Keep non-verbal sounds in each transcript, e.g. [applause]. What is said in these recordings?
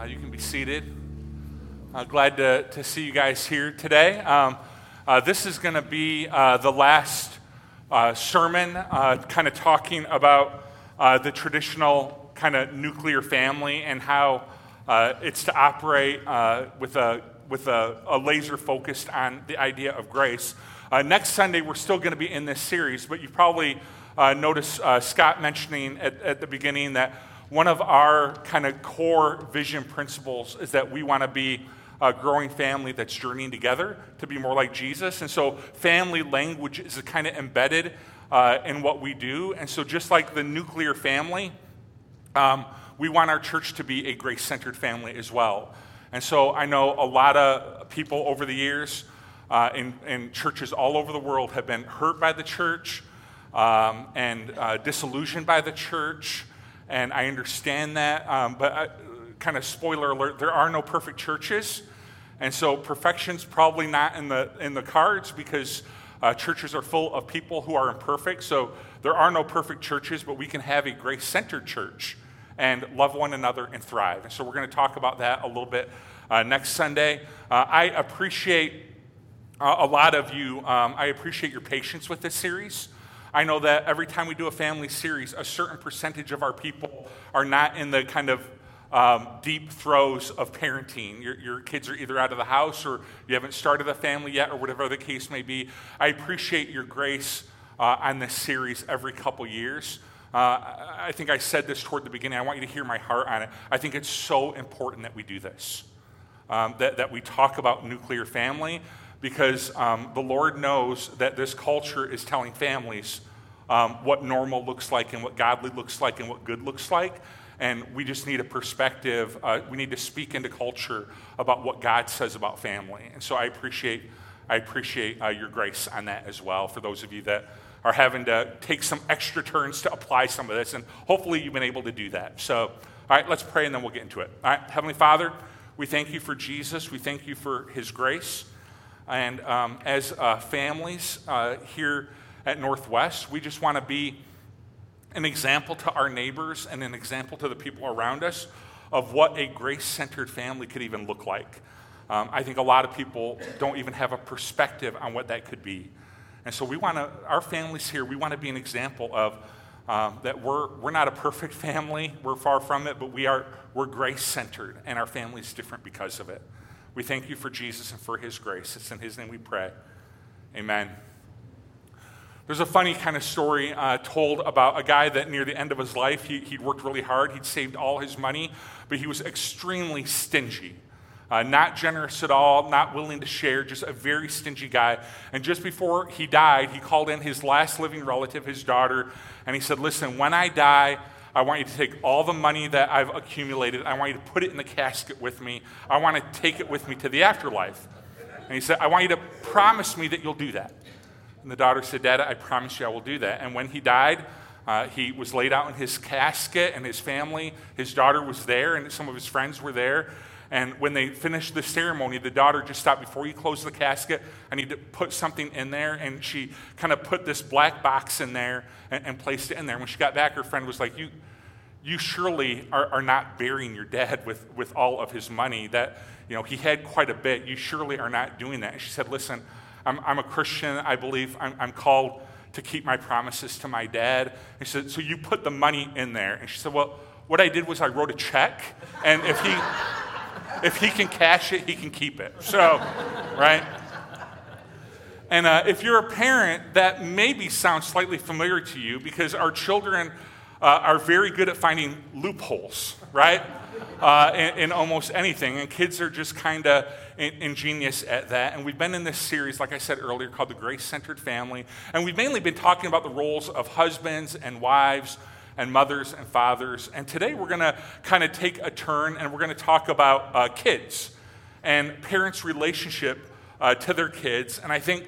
Uh, you can be seated. Uh, glad to, to see you guys here today. Um, uh, this is going to be uh, the last uh, sermon, uh, kind of talking about the traditional kind of nuclear family and how it's to operate with, a, with a, a, laser focused on the idea of grace. next Sunday, we're still going to be in this series, but you probably noticed Scott mentioning at, at the beginning that one of our kind of core vision principles is that we want to be a growing family that's journeying together to be more like Jesus. And so, family language is kind of embedded uh, in what we do. And so, just like the nuclear family, um, we want our church to be a grace centered family as well. And so, I know a lot of people over the years uh, in, in, churches all over the world have been hurt by the church um, and uh, disillusioned by the church and I understand that. Um, but I, kind of spoiler alert: there are no perfect churches, and so perfection's probably not in the in the cards because uh, churches are full of people who are imperfect. So there are no perfect churches, but we can have a grace-centered church and love one another and thrive. And so we're going to talk about that a little bit uh, next Sunday. Uh, I appreciate uh, a lot of you. Um, I appreciate your patience with this series. I know that every time we do a family series, a certain percentage of our people are not in the kind of um, deep throes of parenting. Your, your, kids are either out of the house or you haven't started a family yet, or whatever the case may be. I appreciate your grace uh, on this series every couple years. Uh, I think I said this toward the beginning. I want you to hear my heart on it. I think it's so important that we do this, um, that, that we talk about nuclear family, because um, the Lord knows that this culture is telling families um, what normal looks like and what godly looks like and what good looks like. And we just need a perspective. Uh, we need to speak into culture about what God says about family. And so I appreciate, I appreciate uh, your grace on that as well for those of you that are having to take some extra turns to apply some of this. And hopefully you've been able to do that. So, all right, let's pray and then we'll get into it. All right, Heavenly Father, we thank you for Jesus. We thank you for his grace. And um, as uh, families uh, here at Northwest, we just want to be an example to our neighbors and an example to the people around us of what a grace centered family could even look like. Um, I think a lot of people don't even have a perspective on what that could be. And so we want to, our families here, we want to be an example of um, that we're, we're not a perfect family, we're far from it, but we are, we're grace centered, and our family is different because of it. We thank you for Jesus and for his grace. It's in his name we pray. Amen. There's a funny kind of story uh, told about a guy that near the end of his life, he, would worked really hard, he'd saved all his money, but he was extremely stingy. Uh, not generous at all, not willing to share, just a very stingy guy. And just before he died, he called in his last living relative, his daughter, and he said, Listen, when I die, I want you to take all the money that I've accumulated. I want you to put it in the casket with me. I want to take it with me to the afterlife. And he said, I want you to promise me that you'll do that. And the daughter said, Dad, I promise you I will do that. And when he died, uh, he was laid out in his casket, and his family, his daughter was there, and some of his friends were there. And when they finished the ceremony, the daughter just stopped before he closed the casket. I need to put something in there. And she kind of put this black box in there and, and, placed it in there. And When she got back, her friend was like, You, you surely are, are not burying your dad with, with all of his money. That, you know, he had quite a bit. You surely are not doing that. And she said, Listen, I'm, I'm a Christian. I believe I'm, I'm called to keep my promises to my dad. She said, So you put the money in there. And she said, Well, what I did was I wrote a check. And if he if he can cash it, he can keep it. So, right? And uh, if you're a parent, that maybe sounds slightly familiar to you because our children uh, are very good at finding loopholes, right? Uh, in, in, almost anything. And kids are just kind of in, ingenious at that. And we've been in this series, like I said earlier, called The Grace Centered Family. And we've mainly been talking about the roles of husbands and wives and mothers and fathers. And today we're going to kind of take a turn and we're going to talk about uh, kids and parents' relationship uh, to their kids. And I think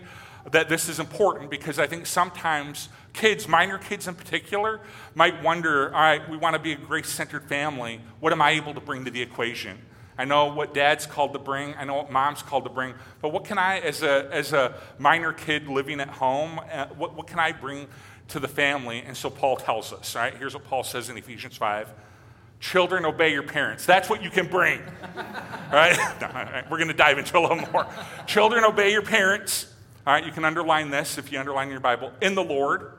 that this is important because I think sometimes kids, minor kids in particular, might wonder all right, we want to be a grace centered family. What am I able to bring to the equation? I know what dad's called to bring. I know what mom's called to bring. But what can I, as a, as a minor kid living at home, uh, what, what can I bring to the family. And so Paul tells us, right? Here's what Paul says in Ephesians 5 Children, obey your parents. That's what you can bring. [laughs] right? [laughs] Right? We're going to dive into a little more. Children, obey your parents. All right, you can underline this if you underline your Bible. In the Lord,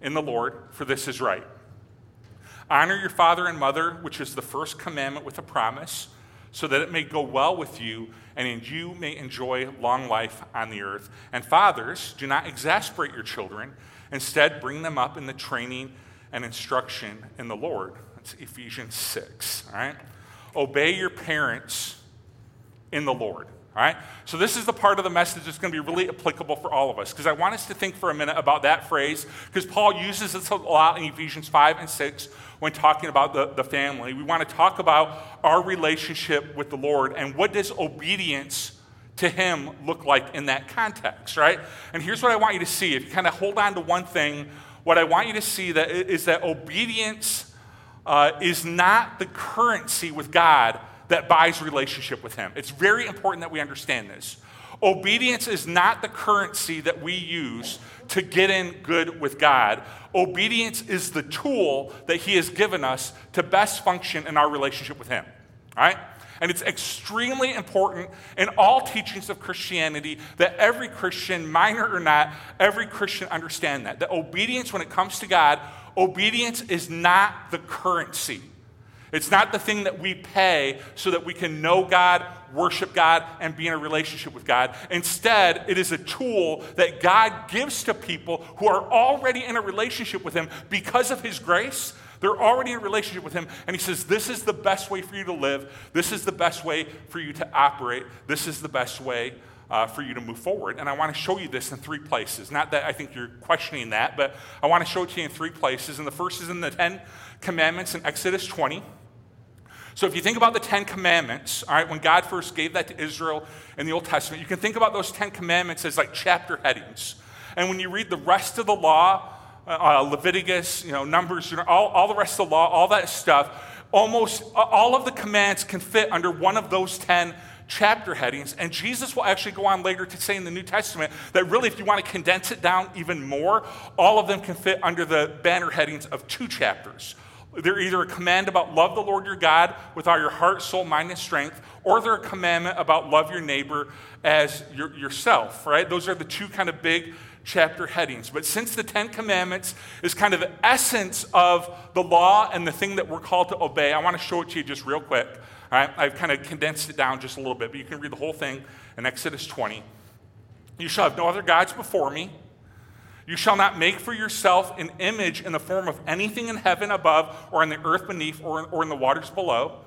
in the Lord, for this is right. Honor your father and mother, which is the first commandment with a promise, so that it may go well with you and you may enjoy long life on the earth. And fathers, do not exasperate your children. Instead, bring them up in the training and instruction in the Lord. That's Ephesians 6. All right? Obey your parents in the Lord. All right? So, this is the part of the message that's going to be really applicable for all of us because I want us to think for a minute about that phrase because Paul uses this a lot in Ephesians 5 and 6 when talking about the, the family. We want to talk about our relationship with the Lord and what does obedience to Him look like in that context, right? And here's what I want you to see. If you kind of hold on to one thing, what I want you to see that is that obedience uh, is not the currency with God that buys relationship with Him. It's very important that we understand this. Obedience is not the currency that we use to get in good with God. Obedience is the tool that He has given us to best function in our relationship with Him. All right? And it's extremely important in all teachings of Christianity that every Christian, minor or not, every Christian understand that. That obedience, when it comes to God, obedience is not the currency. It's not the thing that we pay so that we can know God, worship God, and be in a relationship with God. Instead, it is a tool that God gives to people who are already in a relationship with Him because of His grace. They're already in a relationship with Him, and He says, This is the best way for you to live. This is the best way for you to operate. This is the best way uh, for you to move forward. And I want to show you this in three places. Not that I think you're questioning that, but I want to show it to you in three places. And the first is in the Ten Commandments in Exodus 20. So if you think about the Ten Commandments, all right, when God first gave that to Israel in the Old Testament, you can think about those Ten Commandments as like chapter headings. And when you read the rest of the law, uh, uh Leviticus, you know, Numbers, you know, all, all the rest of the law, all that stuff, almost all of the commands can fit under one of those 10 chapter headings. And Jesus will actually go on later to say in the New Testament that really, if you want to condense it down even more, all of them can fit under the banner headings of two chapters. They're either a command about love the Lord your God with all your heart, soul, mind, and strength, or they're a commandment about love your neighbor as your, yourself, right? Those are the two kind of big chapter headings. But since the Ten Commandments is kind of the essence of the law and the thing that we're called to obey, I want to show it to you just real quick. All right? I've kind of condensed it down just a little bit, but you can read the whole thing in Exodus 20. You shall have no other gods before me. You shall not make for yourself an image in the form of anything in heaven above, or in the earth beneath, or in, or in the waters below.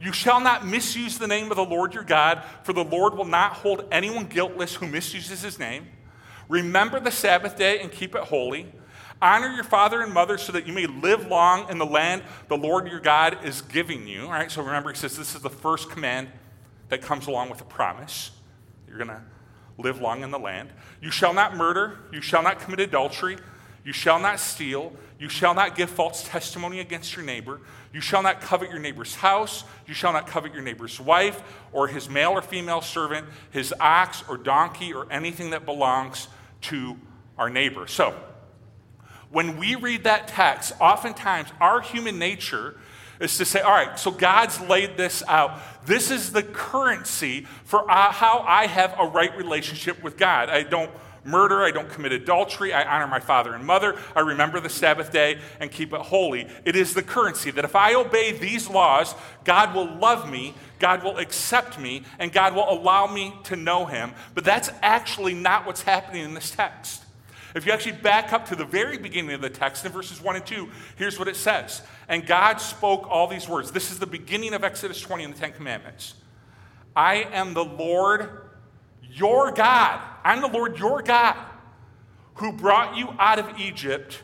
You shall not misuse the name of the Lord your God, for the Lord will not hold anyone guiltless who misuses his name. Remember the Sabbath day and keep it holy. Honor your father and mother so that you may live long in the land the Lord your God is giving you. All right, so remember, he says this is the first command that comes along with a promise. You're going to live long in the land. You shall not murder. You shall not commit adultery. You shall not steal. You shall not give false testimony against your neighbor. You shall not covet your neighbor's house. You shall not covet your neighbor's wife, or his male or female servant, his ox or donkey, or anything that belongs to our neighbor. So, when we read that text, oftentimes our human nature is to say, all right, so God's laid this out. This is the currency for uh, how I have a right relationship with God. I don't murder, I don't commit adultery, I honor my father and mother, I remember the Sabbath day and keep it holy. It is the currency that if I obey these laws, God will love me, God will accept me, and God will allow me to know Him. But that's actually not what's happening in this text. If you actually back up to the very beginning of the text in verses 1 and 2, here's what it says. And God spoke all these words. This is the beginning of Exodus 20 and the Ten Commandments. I am the Lord your God. I'm the Lord your God who brought you out of Egypt,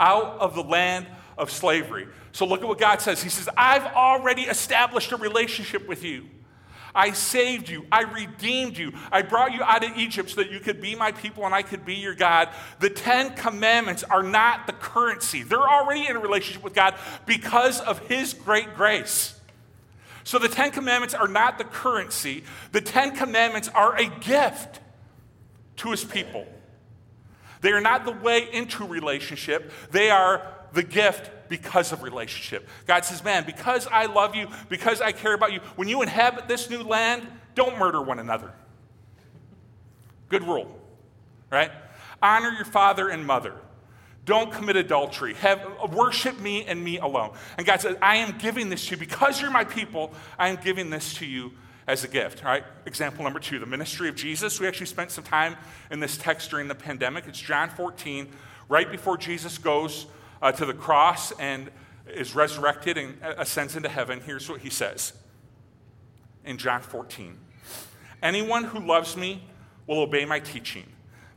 out of the land of slavery. So look at what God says. He says, I've already established a relationship with you. I saved you. I redeemed you. I brought you out of Egypt so that you could be my people and I could be your God. The Ten Commandments are not the currency. They're already in a relationship with God because of His great grace. So the Ten Commandments are not the currency, the Ten Commandments are a gift to His people. They are not the way into relationship, they are the gift because of relationship. God says, Man, because I love you, because I care about you, when you inhabit this new land, don't murder one another. Good rule, right? Honor your father and mother. Don't commit adultery. Have, worship me and me alone. And God says, I am giving this to you because you're my people. I am giving this to you as a gift. Right. Example number two, the ministry of Jesus. We actually spent some time in this text during the pandemic. It's John 14, right before Jesus goes uh, to the cross and is resurrected and ascends into heaven. Here's what he says in John 14 Anyone who loves me will obey my teaching.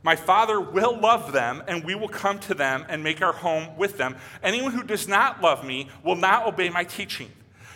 My Father will love them, and we will come to them and make our home with them. Anyone who does not love me will not obey my teaching.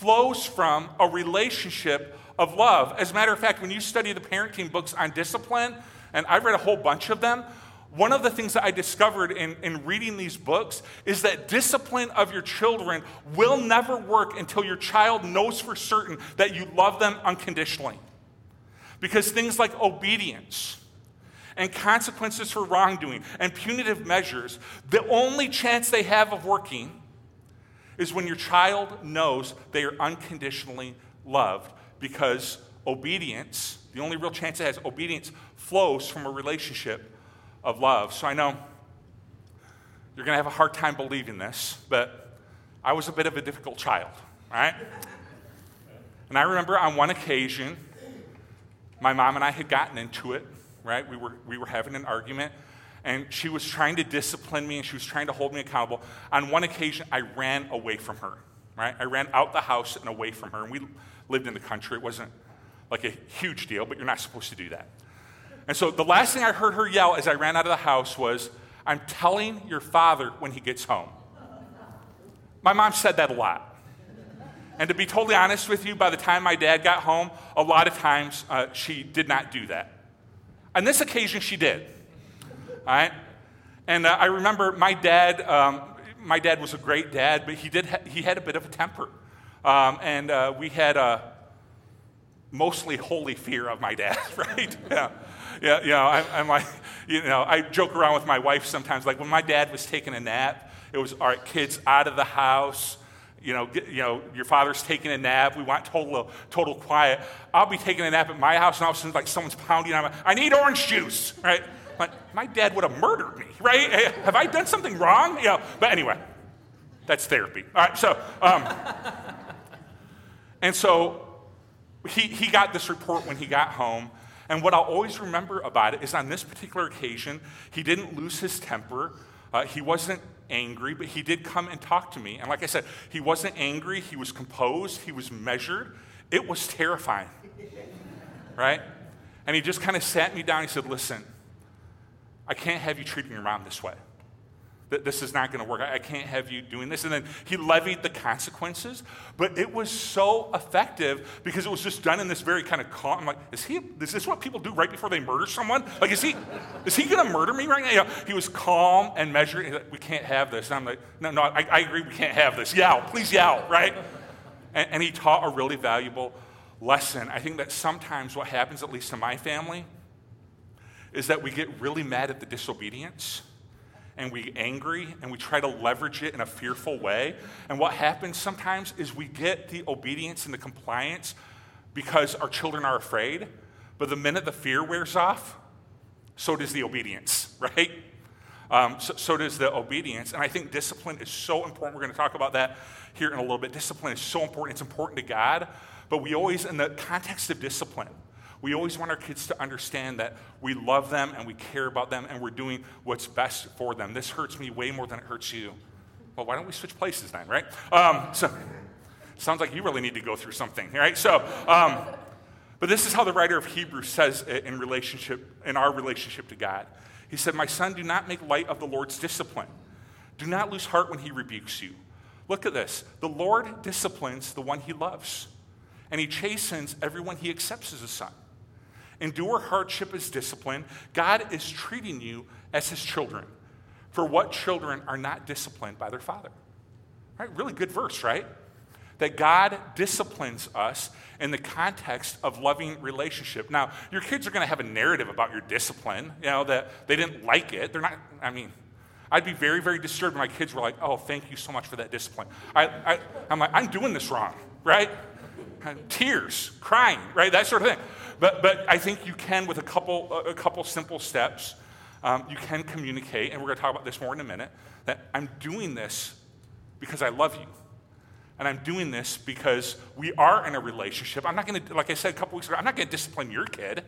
flows from a relationship of love. As a matter of fact, when you study the parenting books on discipline, and I've read a whole bunch of them, one of the things that I discovered in, in reading these books is that discipline of your children will never work until your child knows for certain that you love them unconditionally. Because things like obedience and consequences for wrongdoing and punitive measures, the only chance they have of working is when your child knows they are unconditionally loved because obedience, the only real chance it has, obedience flows from a relationship of love. So I know you're going to have a hard time believing this, but I was a bit of a difficult child, right? And I remember on one occasion, my mom and I had gotten into it, right? We were, we were having an argument and she was trying to discipline me and she was trying to hold me accountable. On one occasion, I ran away from her, right? I ran out the house and away from her. And we lived in the country. It wasn't like a huge deal, but you're not supposed to do that. And so the last thing I heard her yell as I ran out of the house was, I'm telling your father when he gets home. My mom said that a lot. And to be totally honest with you, by the time my dad got home, a lot of times uh, she did not do that. On this occasion, she did. All right? And uh, I remember my dad, um, my dad was a great dad, but he, did ha- he had a bit of a temper. Um, and uh, we had a mostly holy fear of my dad, [laughs] right? [laughs] yeah. Yeah, you know, I, I'm like, you know, I joke around with my wife sometimes. Like when my dad was taking a nap, it was, all right, kids out of the house. You know, you know, your father's taking a nap. We want total, total quiet. I'll be taking a nap at my house, and all of a sudden, like someone's pounding on me. I need orange juice, right? Like, my dad would have murdered me, right? Have I done something wrong? You know, but anyway, that's therapy. All right, so, um, and so he, he got this report when he got home. And what I'll always remember about it is on this particular occasion, he didn't lose his temper. Uh, he wasn't angry, but he did come and talk to me. And like I said, he wasn't angry, he was composed, he was measured. It was terrifying, right? And he just kind of sat me down. He said, Listen, I can't have you treating your mom this way. This is not going to work. I can't have you doing this. And then he levied the consequences, but it was so effective because it was just done in this very kind of calm. I'm like, is he? Is this what people do right before they murder someone? Like, is he? Is he going to murder me right now? You know, he was calm and measured. Like, we can't have this. And I'm like, no, no, I, I, agree. We can't have this. Yell, please yell, right? And, and he taught a really valuable lesson. I think that sometimes what happens, at least in my family is that we get really mad at the disobedience and we angry and we try to leverage it in a fearful way. And what happens sometimes is we get the obedience and the compliance because our children are afraid. But the minute the fear wears off, so does the obedience, [laughs] right? Um, so, so, does the obedience. And I think discipline is so important. We're going to talk about that here in a little bit. Discipline is so important. It's important to God. But we always, in the context of discipline, we always want our kids to understand that we love them and we care about them and we're doing what's best for them. This hurts me way more than it hurts you. Well, why don't we switch places then, right? Um, so, sounds like you really need to go through something, right? So, um, but this is how the writer of Hebrews says it in relationship, in our relationship to God. He said, My son, do not make light of the Lord's discipline. Do not lose heart when he rebukes you. Look at this. The Lord disciplines the one he loves, and he chastens everyone he accepts as a son. Endure hardship as discipline. God is treating you as his children. For what children are not disciplined by their father? Right? Really good verse, right? That God disciplines us in the context of loving relationship. Now, your kids are going to have a narrative about your discipline, you know, that they didn't like it. They're not, I mean, I'd be very, very disturbed if my kids were like, oh, thank you so much for that discipline. I, I, I'm like, I'm doing this wrong, right? Tears, crying, right? That sort of thing. But, but I think you can, with a couple, a couple simple steps, um, you can communicate, and we're going to talk about this more in a minute, that I'm doing this because I love you. And I'm doing this because we are in a relationship. I'm not going to, like I said a couple weeks ago, I'm not going to discipline your kid.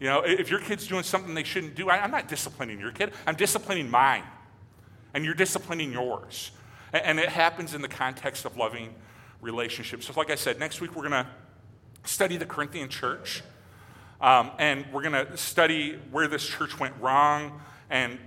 You know, if your kid's doing something they shouldn't do, I, I'm not disciplining your kid. I'm disciplining mine and you're disciplining yours. And it happens in the context of loving relationships. So, like I said, next week we're going to study the Corinthian church. Um, and we're going to study where this church went wrong and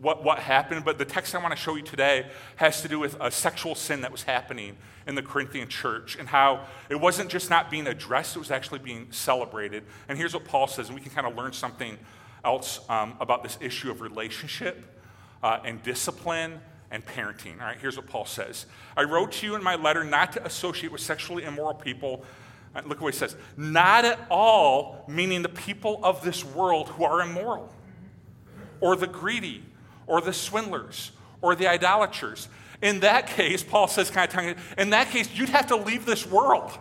what, what happened. But the text I want to show you today has to do with a sexual sin that was happening in the Corinthian church and how it wasn't just not being addressed, it was actually being celebrated. And here's what Paul says, and we can kind of learn something else um, about this issue of relationship uh, and discipline and parenting. All right, here's what Paul says I wrote to you in my letter not to associate with sexually immoral people. Uh, look what he says. Not at all, meaning the people of this world who are immoral, or the greedy, or the swindlers, or the idolaters. In that case, Paul says, kind of in that case, you'd have to leave this world.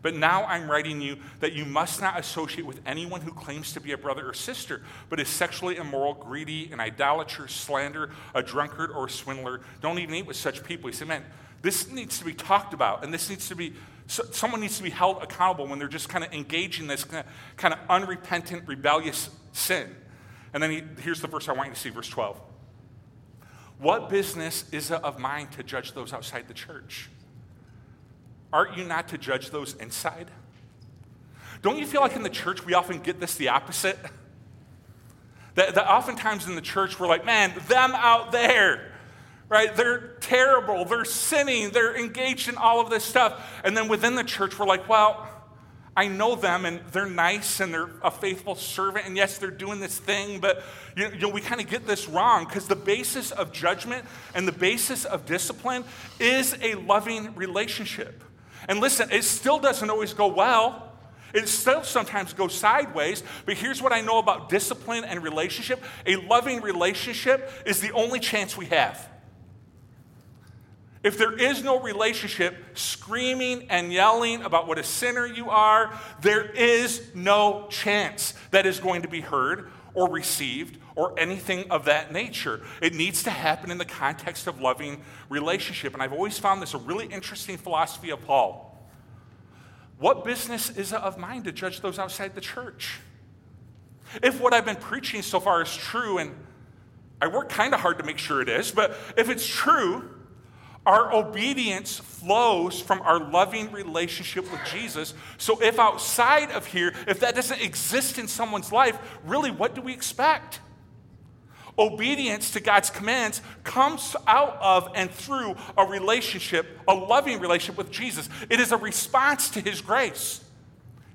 But now I'm writing you that you must not associate with anyone who claims to be a brother or sister, but is sexually immoral, greedy, an idolater, slander, a drunkard, or a swindler. Don't even eat with such people. He said, man, this needs to be talked about, and this needs to be, someone needs to be held accountable when they're just kind of engaging this kind of unrepentant, rebellious sin. And then he, here's the verse I want you to see, verse 12. What business is it of mine to judge those outside the church? Aren't you not to judge those inside? Don't you feel like in the church we often get this the opposite? That, that oftentimes in the church we're like, man, them out there, right? They're terrible, they're sinning, they're engaged in all of this stuff. And then within the church we're like, well, I know them and they're nice and they're a faithful servant, and yes, they're doing this thing, but you know, we kind of get this wrong because the basis of judgment and the basis of discipline is a loving relationship. And listen, it still doesn't always go well. It still sometimes goes sideways, but here's what I know about discipline and relationship a loving relationship is the only chance we have. If there is no relationship, screaming and yelling about what a sinner you are, there is no chance that is going to be heard or received or anything of that nature. It needs to happen in the context of loving relationship. And I've always found this a really interesting philosophy of Paul. What business is it of mine to judge those outside the church? If what I've been preaching so far is true, and I work kind of hard to make sure it is, but if it's true, our obedience flows from our loving relationship with Jesus. So if outside of here, if that doesn't exist in someone's life, really, what do we expect? Obedience to God's commands comes out of and through a relationship, a loving relationship with Jesus. It is a response to his grace.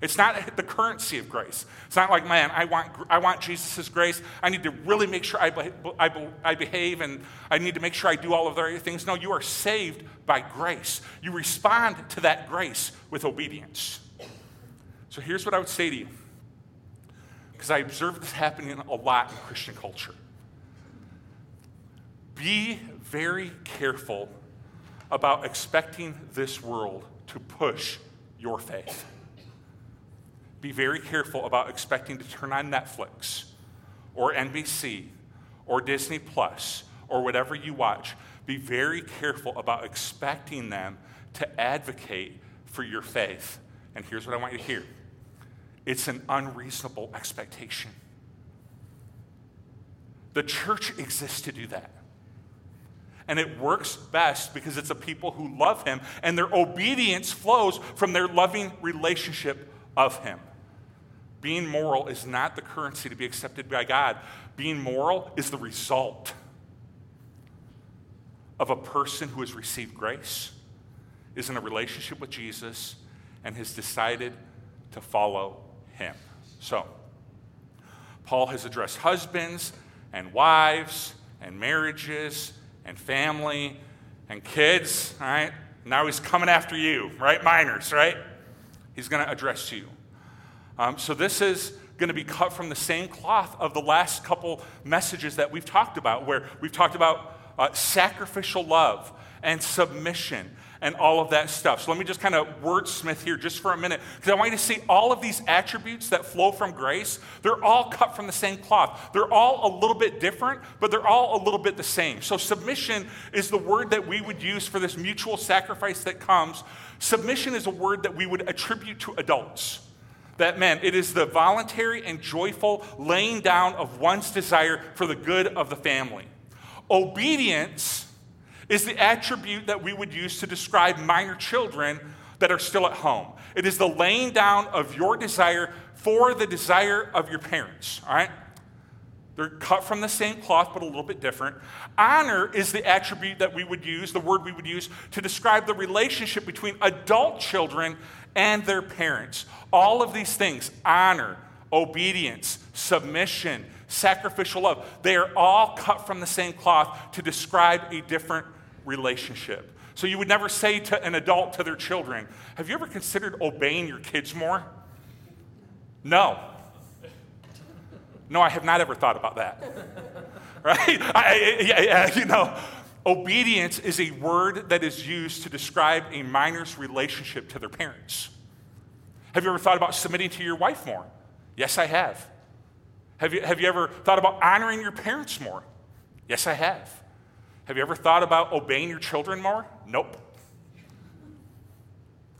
It's not the currency of grace. It's not like, man, I want, I want Jesus' grace. I need to really make sure I, I, I behave and I need to make sure I do all of the right things. No, you are saved by grace. You respond to that grace with obedience. So here's what I would say to you because I observe this happening a lot in Christian culture. Be very careful about expecting this world to push your faith be very careful about expecting to turn on Netflix or NBC or Disney Plus or whatever you watch. Be very careful about expecting them to advocate for your faith. And here's what I want you to hear it's an unreasonable expectation. The church exists to do that. And it works best because it's a people who love him, and their obedience flows from their loving relationship of him. Being moral is not the currency to be accepted by God. Being moral is the result of a person who has received grace, is in a relationship with Jesus, and has decided to follow him. So, Paul has addressed husbands and wives and marriages and family and kids, all right? Now he's coming after you, right? Minors, right? He's going to address you. Um, so this is going to be cut from the same cloth of the last couple messages that we've talked about, where we've talked about uh, sacrificial love and submission and all of that stuff. So let me just kind of wordsmith here just for a minute, because I want you to see all of these attributes that flow from grace. They're all cut from the same cloth. They're all a little bit different, but they're all a little bit the same. So submission is the word that we would use for this mutual sacrifice that comes. Submission is a word that we would attribute to adults. That man, it is the voluntary and joyful laying down of one's desire for the good of the family. Obedience is the attribute that we would use to describe minor children that are still at home. It is the laying down of your desire for the desire of your parents, all right? They're cut from the same cloth, but a little bit different. Honor is the attribute that we would use, the word we would use to describe the relationship between adult children and their parents. All of these things honor, obedience, submission, sacrificial love they are all cut from the same cloth to describe a different relationship. So you would never say to an adult to their children, Have you ever considered obeying your kids more? No. No, I have not ever thought about that. [laughs] right? I, you know, obedience is a word that is used to describe a minor's relationship to their parents. Have you ever thought about submitting to your wife more? Yes, I have. Have you, have you ever thought about honoring your parents more? Yes, I have. Have you ever thought about obeying your children more? Nope.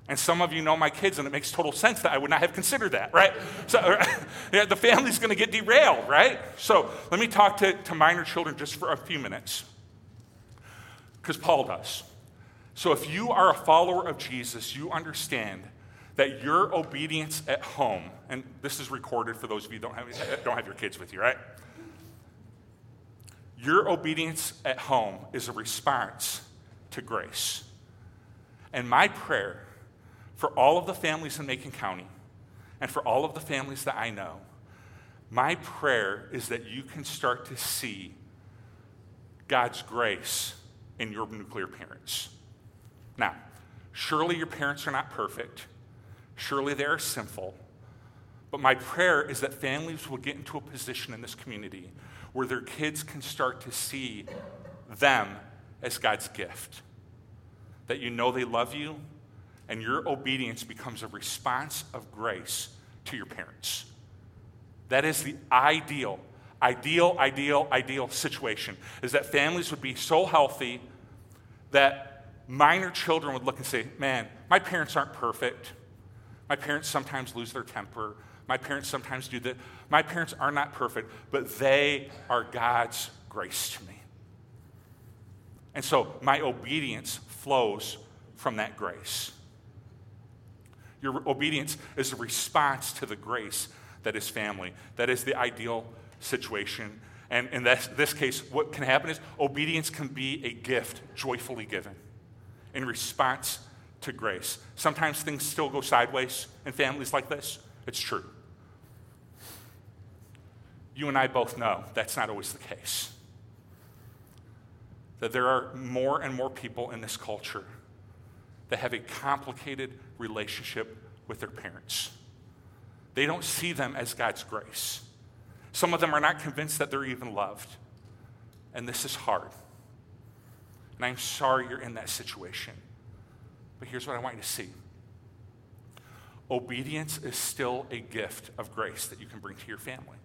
And some of you know my kids, and it makes total sense that I would not have considered that, right? So [laughs] yeah, the family's going to get derailed, right? So let me talk to, to minor children just for a few minutes, because Paul does. So if you are a follower of Jesus, you understand that your obedience at home, and this is recorded for those of you don't have, don't have your kids with you, right? Your obedience at home is a response to grace. And my prayer for all of the families in Macon County and for all of the families that I know, my prayer is that you can start to see God's grace in your nuclear parents. Now, surely your parents are not perfect. Surely they are sinful. But my prayer is that families will get into a position in this community where their kids can start to see them as God's gift. That you know they love you, and your obedience becomes a response of grace to your parents. That is the ideal, ideal, ideal, ideal situation, is that families would be so healthy that minor children would look and say, Man, my parents aren't perfect. My parents sometimes lose their temper. My parents sometimes do that. My parents are not perfect, but they are God's grace to me. And so my obedience flows from that grace. Your obedience is a response to the grace that is family, that is the ideal situation. And in this, case, what can happen is obedience can be a gift joyfully given in response to grace. Sometimes things still go sideways in families like this. It's true. You and I both know that's not always the case. That there are more and more people in this culture that have a complicated relationship with their parents. They don't see them as God's grace. Some of them are not convinced that they're even loved. And this is hard. And I'm sorry you're in that situation. But here's what I want you to see obedience is still a gift of grace that you can bring to your family.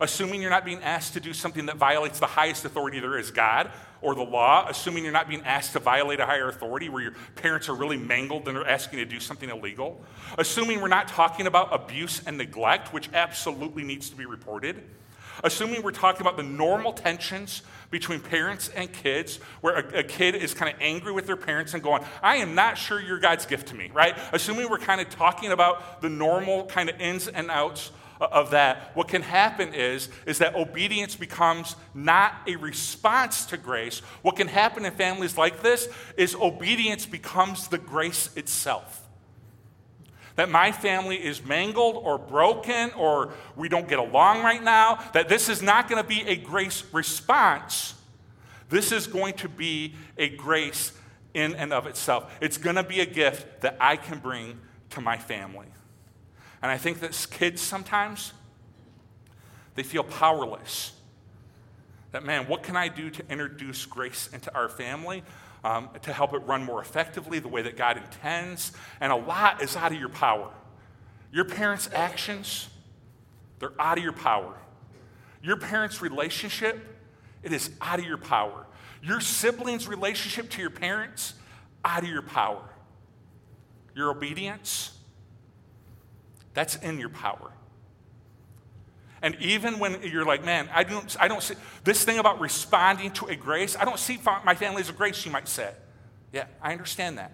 Assuming you're not being asked to do something that violates the highest authority there is, God or the law. Assuming you're not being asked to violate a higher authority where your parents are really mangled and they're asking you to do something illegal. Assuming we're not talking about abuse and neglect, which absolutely needs to be reported. Assuming we're talking about the normal tensions between parents and kids, where a, a kid is kind of angry with their parents and going, I am not sure you're God's gift to me, right? Assuming we're kind of talking about the normal kind of ins and outs of that, what can happen is, is that obedience becomes not a response to grace. What can happen in families like this is obedience becomes the grace itself. That my family is mangled or broken or we don't get along right now, that this is not going to be a grace response. This is going to be a grace in and of itself. It's going to be a gift that I can bring to my family. And I think that kids sometimes, they feel powerless. That, man, what can I do to introduce grace into our family? Um, to help it run more effectively the way that God intends. And a lot is out of your power. Your parents' actions, they're out of your power. Your parents' relationship, it is out of your power. Your siblings' relationship to your parents, out of your power. Your obedience, that's in your power. And even when you're like, man, I don't, I don't see this thing about responding to a grace, I don't see my family as a grace, you might say. Yeah, I understand that.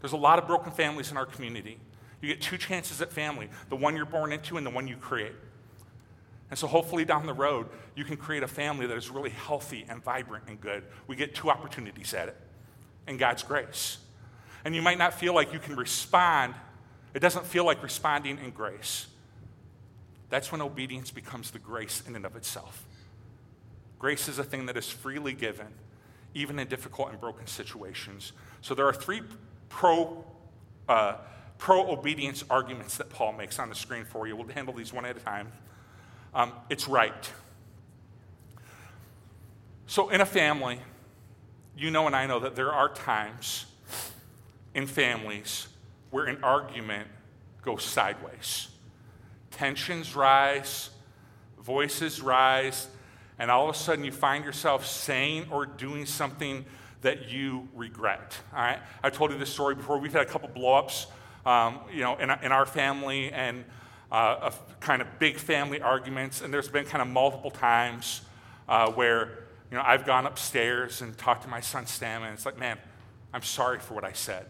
There's a lot of broken families in our community. You get two chances at family the one you're born into and the one you create. And so, hopefully, down the road, you can create a family that is really healthy and vibrant and good. We get two opportunities at it in God's grace. And you might not feel like you can respond, it doesn't feel like responding in grace. That's when obedience becomes the grace in and of itself. Grace is a thing that is freely given, even in difficult and broken situations. So, there are three pro. Uh, pro obedience arguments that Paul makes on the screen for you. We'll handle these one at a time. Um, it's right. So, in a family, you know and I know that there are times in families where an argument goes sideways. Tensions rise, voices rise, and all of a sudden you find yourself saying or doing something that you regret. All right? I told you this story before. We've had a couple blowups, um, you know, in, in our family, and uh, kind of big family arguments, and there's been kind of multiple times uh, where you know I've gone upstairs and talked to my son Stan, and it's like, man, I'm sorry for what I said.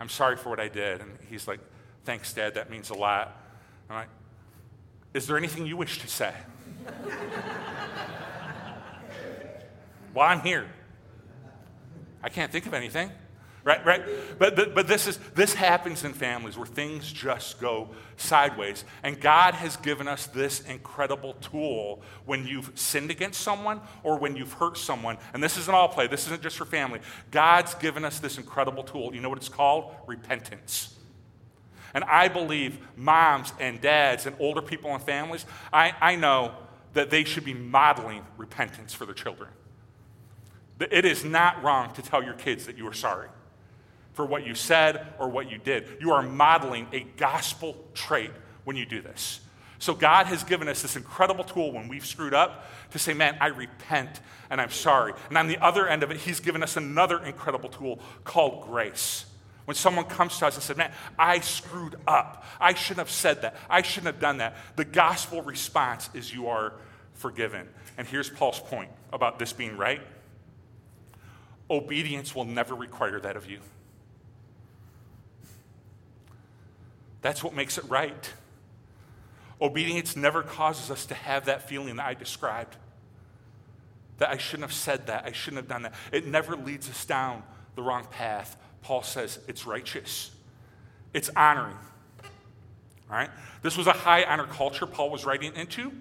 I'm sorry for what I did, and he's like, thanks, Dad. That means a lot. I'm like, is there anything you wish to say? well, I'm here. I can't think of anything right? Right? But, but, but this, is, this happens in families where things just go sideways. And God has given us this incredible tool when you've sinned against someone or when you've hurt someone. And this isn't all play, this isn't just for family. God's given us this incredible tool. You know what it's called? Repentance. And I believe moms and dads and older people and families, I, I know that they should be modeling repentance for their children. It is not wrong to tell your kids that you are sorry for what you said or what you did. You are modeling a gospel trait when you do this. So, God has given us this incredible tool when we've screwed up to say, Man, I repent and I'm sorry. And on the other end of it, He's given us another incredible tool called grace. When someone comes to us and says, Man, I screwed up. I shouldn't have said that. I shouldn't have done that. The gospel response is, You are forgiven. And here's Paul's point about this being right obedience will never require that of you. That's what makes it right. Obedience never causes us to have that feeling that I described. That I shouldn't have said that, I shouldn't have done that. It never leads us down the wrong path. Paul says it's righteous, it's honoring. Right? This was a high honor culture Paul was writing into,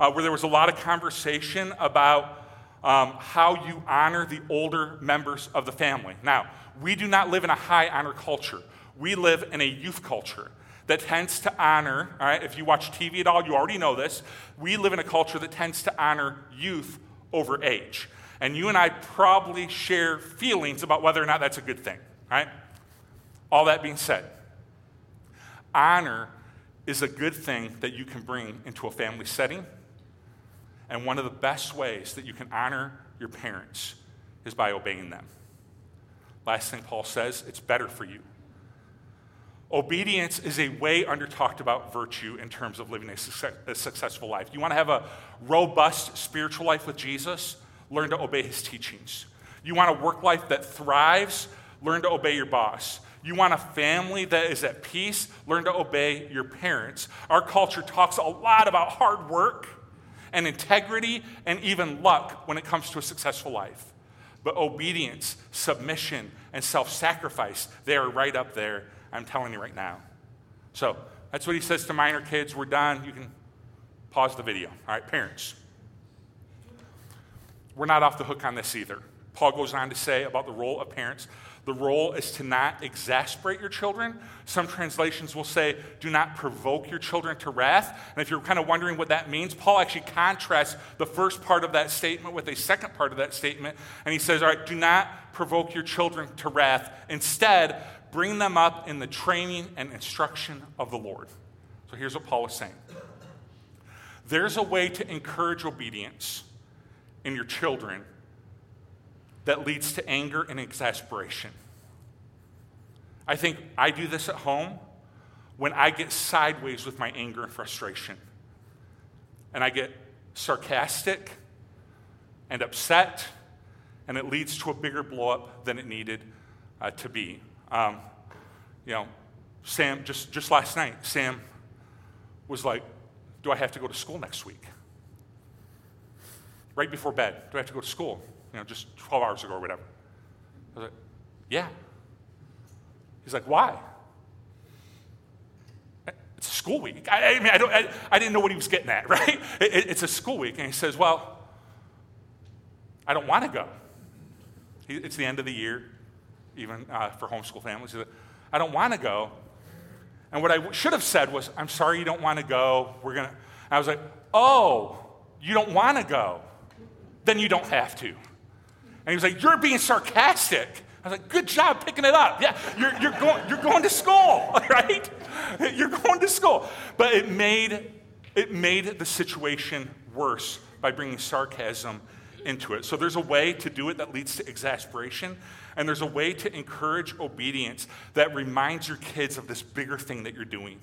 uh, where there was a lot of conversation about um, how you honor the older members of the family. Now, we do not live in a high honor culture we live in a youth culture that tends to honor, all right, if you watch TV at all, you already know this. We live in a culture that tends to honor youth over age. And you and I probably share feelings about whether or not that's a good thing, right? All that being said, honor is a good thing that you can bring into a family setting. And one of the best ways that you can honor your parents is by obeying them. Last thing Paul says, it's better for you Obedience is a way under talked about virtue in terms of living a, success, a, successful life. You want to have a robust spiritual life with Jesus? Learn to obey his teachings. You want a work life that thrives? Learn to obey your boss. You want a family that is at peace? Learn to obey your parents. Our culture talks a lot about hard work and integrity and even luck when it comes to a successful life. But obedience, submission, and self sacrifice, they are right up there. I'm telling you right now. So that's what he says to minor kids. We're done. You can pause the video. All right, parents. We're not off the hook on this either. Paul goes on to say about the role of parents the role is to not exasperate your children. Some translations will say, do not provoke your children to wrath. And if you're kind of wondering what that means, Paul actually contrasts the first part of that statement with a second part of that statement. And he says, all right, do not provoke your children to wrath. Instead, bring them up in the training and instruction of the Lord. So here's what Paul is saying there's a way to encourage obedience in your children that leads to anger and exasperation. I think I do this at home when I get sideways with my anger and frustration. And I get sarcastic and upset, and it leads to a bigger blowup than it needed uh, to be. Um, you know, Sam, just, just last night, Sam was like, Do I have to go to school next week? Right before bed, do I have to go to school? You know, just 12 hours ago or whatever. I was like, yeah. He's like, why? It's a school week. I, I mean, I, don't, I, I, didn't know what he was getting at, [laughs] right? It, it, it's a school week. And he says, well, I don't want to go. He, it's the end of the year, even uh, for homeschool families. I don't want to go. And what I w- should have said was, I'm sorry you don't want to go. We're going to. I was like, oh, you don't want to go. Then you don't have to. And he was like, You're being sarcastic. I was like, Good job picking it up. Yeah, you're, you're, going, you're going to school, [laughs] right? You're going to school. But it made, it made the situation worse by bringing sarcasm into it. So there's a way to do it that leads to exasperation, and there's a way to encourage obedience that reminds your kids of this bigger thing that you're doing,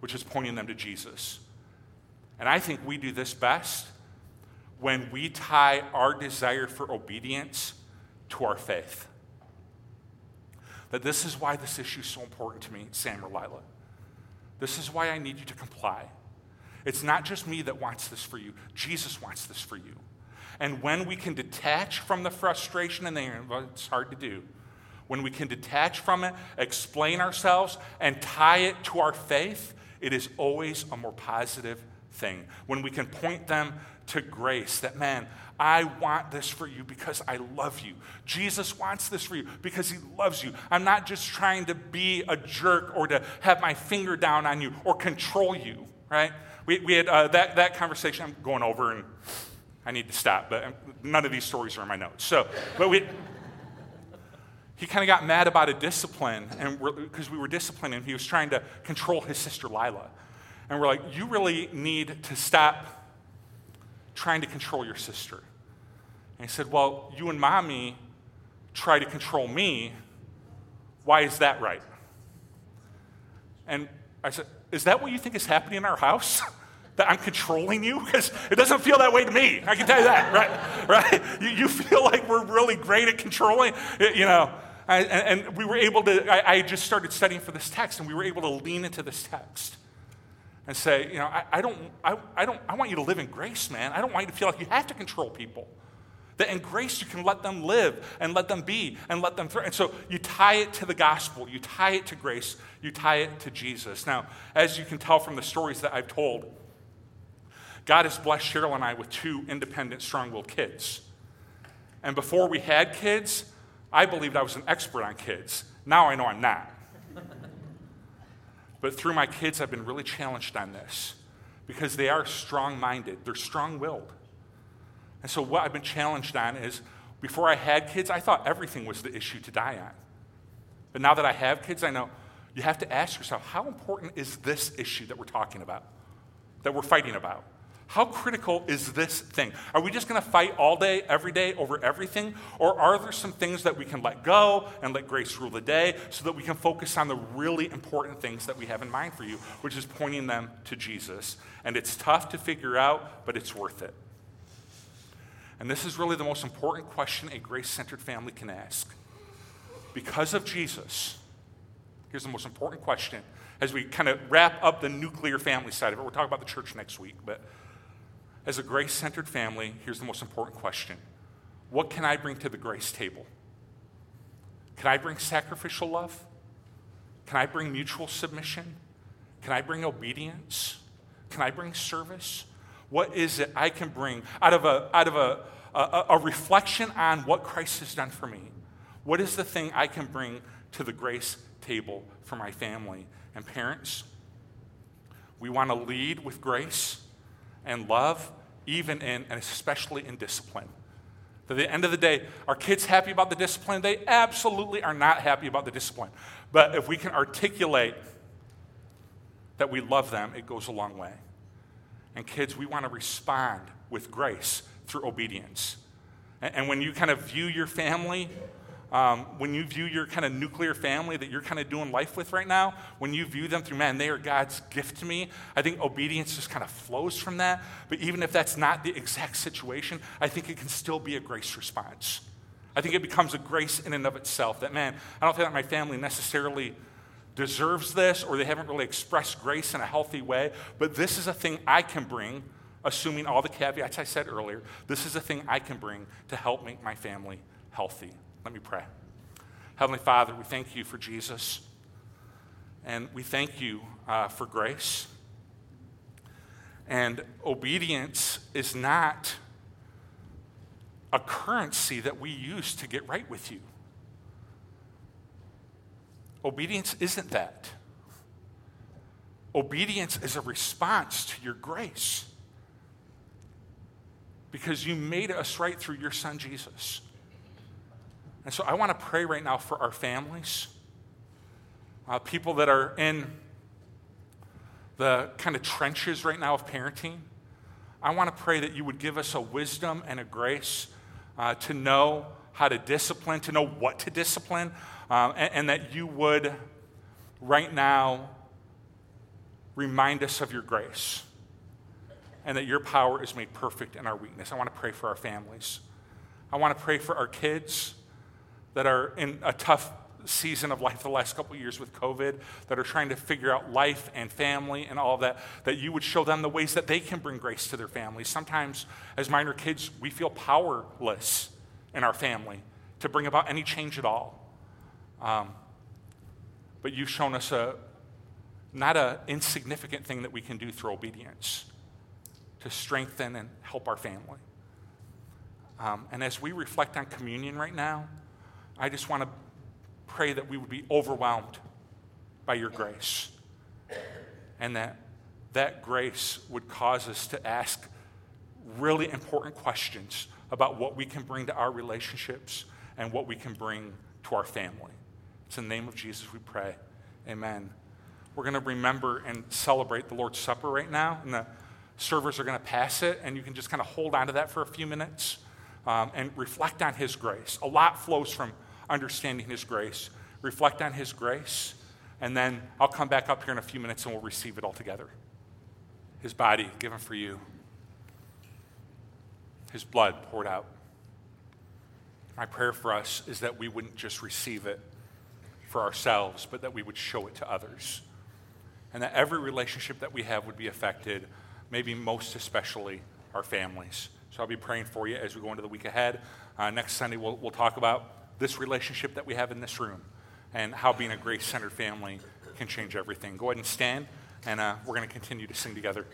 which is pointing them to Jesus. And I think we do this best when we tie our desire for obedience to our faith. That this is why this issue is so important to me, Sam or Lila. This is why I need you to comply. It's not just me that wants this for you, Jesus wants this for you. And when we can detach from the frustration, and it's hard to do, when we can detach from it, explain ourselves, and tie it to our faith, it is always a more positive thing. When we can point them to grace that, man, I want this for you because I love you. Jesus wants this for you because he loves you. I'm not just trying to be a jerk or to have my finger down on you or control you, right? We, we had uh, that, that conversation. I'm going over and I need to stop, but um, none of these stories are in my notes. So, but we, he kind of got mad about a discipline and because we were disciplining, he was trying to control his sister Lila. And we're like, you really need to stop trying to control your sister. And he said, Well, you and mommy try to control me. Why is that right? And I said, Is that what you think is happening in our house? [laughs] that I'm controlling you? Because it doesn't feel that way to me. I can tell you that, right? [laughs] Right? You, you feel like we're really great at controlling, you know. I, and, we were able to, I, I just started studying for this text, and we were able to lean into this text and say, you know, I, I, don't, I, I, don't, I want you to live in grace, man. I don't want you to feel like you have to control people. That in grace you can let them live and let them be and let them thrive. And so you tie it to the gospel, you tie it to grace, you tie it to Jesus. Now, as you can tell from the stories that I've told, God has blessed Cheryl and I with two independent, strong willed kids. And before we had kids, I believed I was an expert on kids. Now I know I'm not. But through my kids, I've been really challenged on this because they are strong minded, they're strong willed. And so, what I've been challenged on is before I had kids, I thought everything was the issue to die on. But now that I have kids, I know you have to ask yourself how important is this issue that we're talking about, that we're fighting about? How critical is this thing? Are we just going to fight all day, every day over everything? Or are there some things that we can let go and let grace rule the day so that we can focus on the really important things that we have in mind for you, which is pointing them to Jesus? And it's tough to figure out, but it's worth it. And this is really the most important question a grace centered family can ask. Because of Jesus, Here's the most important question as we kind of wrap up the nuclear family side of it. We'll talk about the church next week, but as a grace centered family, here's the most important question What can I bring to the grace table? Can I bring sacrificial love? Can I bring mutual submission? Can I bring obedience? Can I bring service? What is it I can bring out of a, out of a, a, a reflection on what Christ has done for me? What is the thing I can bring to the grace table for my family? And parents, we want to lead with grace and love, even in and especially in discipline. At the end of the day, are kids happy about the discipline? They absolutely are not happy about the discipline. But if we can articulate that we love them, it goes a long way. And kids, we want to respond with grace through obedience. And, when you kind of view your family, um, when you view your kind of nuclear family that you're kind of doing life with right now, when you view them through, man, they are God's gift to me, I think obedience just kind of flows from that. But even if that's not the exact situation, I think it can still be a grace response. I think it becomes a grace in and of itself that, man, I don't think that my family necessarily deserves this or they haven't really expressed grace in a healthy way, but this is a thing I can bring, assuming all the caveats I said earlier. This is a thing I can bring to help make my family healthy. Let me pray. Heavenly Father, we thank you for Jesus, and we thank you uh, for grace. And obedience is not a currency that we use to get right with you. Obedience isn't that. Obedience is a response to your grace because you made us right through your son Jesus. And so I want to pray right now for our families, uh, people that are in the kind of trenches right now of parenting. I want to pray that you would give us a wisdom and a grace uh, to know how to discipline, to know what to discipline, um, and, and that you would right now remind us of your grace and that your power is made perfect in our weakness. I want to pray for our families. I want to pray for our kids that are in a tough season of life the last couple years with COVID, that are trying to figure out life and family and all of that, that you would show them the ways that they can bring grace to their families. Sometimes, as minor kids, we feel powerless in our family to bring about any change at all. Um, but you've shown us a not an insignificant thing that we can do through obedience to strengthen and help our family. Um, and as we reflect on communion right now, I just want to pray that we would be overwhelmed by your grace and that that grace would cause us to ask really important questions about what we can bring to our relationships and what we can bring to our family. It's in the name of Jesus we pray. Amen. We're going to remember and celebrate the Lord's Supper right now, and the servers are going to pass it, and you can just kind of hold on to that for a few minutes um, and reflect on His grace. A lot flows from understanding His grace. Reflect on His grace, and then I'll come back up here in a few minutes and we'll receive it all together. His body given for you, His blood poured out. My prayer for us is that we wouldn't just receive it for ourselves, but that we would show it to others. And that every relationship that we have would be affected, maybe most especially our families. So I'll be praying for you as we go into the week ahead. Uh, next Sunday, we'll, we'll talk about this relationship that we have in this room and how being a grace centered family can change everything. Go ahead and stand, and uh, we're going to continue to sing together.